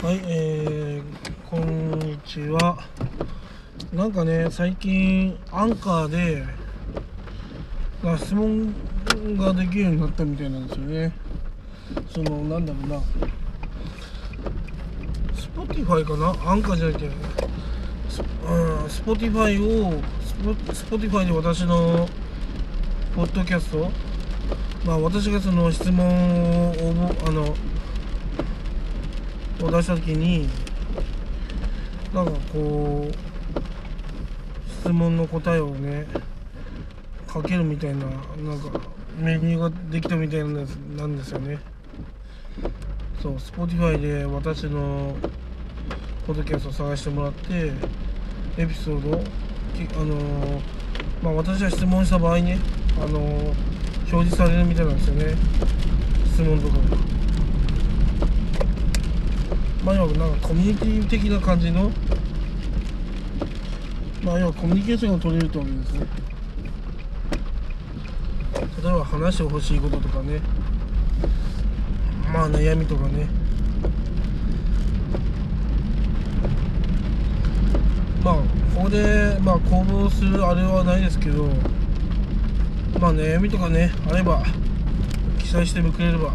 はい、えー、こんにちは。なんかね、最近、アンカーで、質問ができるようになったみたいなんですよね。その、なんだろうな。スポティファイかな？アンカーじゃなくて、スうん、スポティファイを、スポスポティファイで私の、ポッドキャスト、まあ私がその質問を、あの、を出した時になんかこう質問の答えをね書けるみたいななんかメニューができたみたいなんですなんですよねそう Spotify で私のポッドキャストを探してもらってエピソードあのーまあ私は質問した場合ねあのー表示されるみたいなんですよね質問とかが。まあ要はなんかコミュニティ的な感じのまあ要はコミュニケーションが取れると思うんですね。例えば話してほしいこととかね。まあ悩みとかね。まあここでまあ公募するあれはないですけどまあ悩みとかねあれば記載してくれれば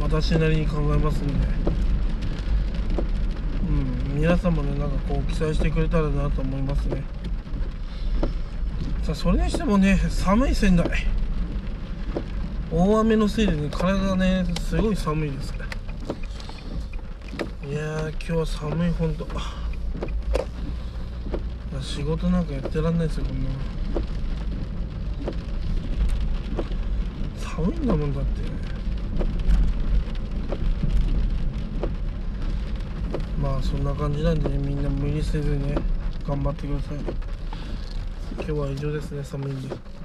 私なりに考えますんで。皆さんもねなんかこう記載してくれたらなと思いますね。さあそれにしてもね寒い仙台大雨のせいでね体がねすごい寒いです。いや今日は寒いほんと。仕事なんかやってらんないですよこんな寒いんだもんだって。まあそんな感じなんでねみんな無理せずね頑張ってください。今日は以上ですね寒いんで。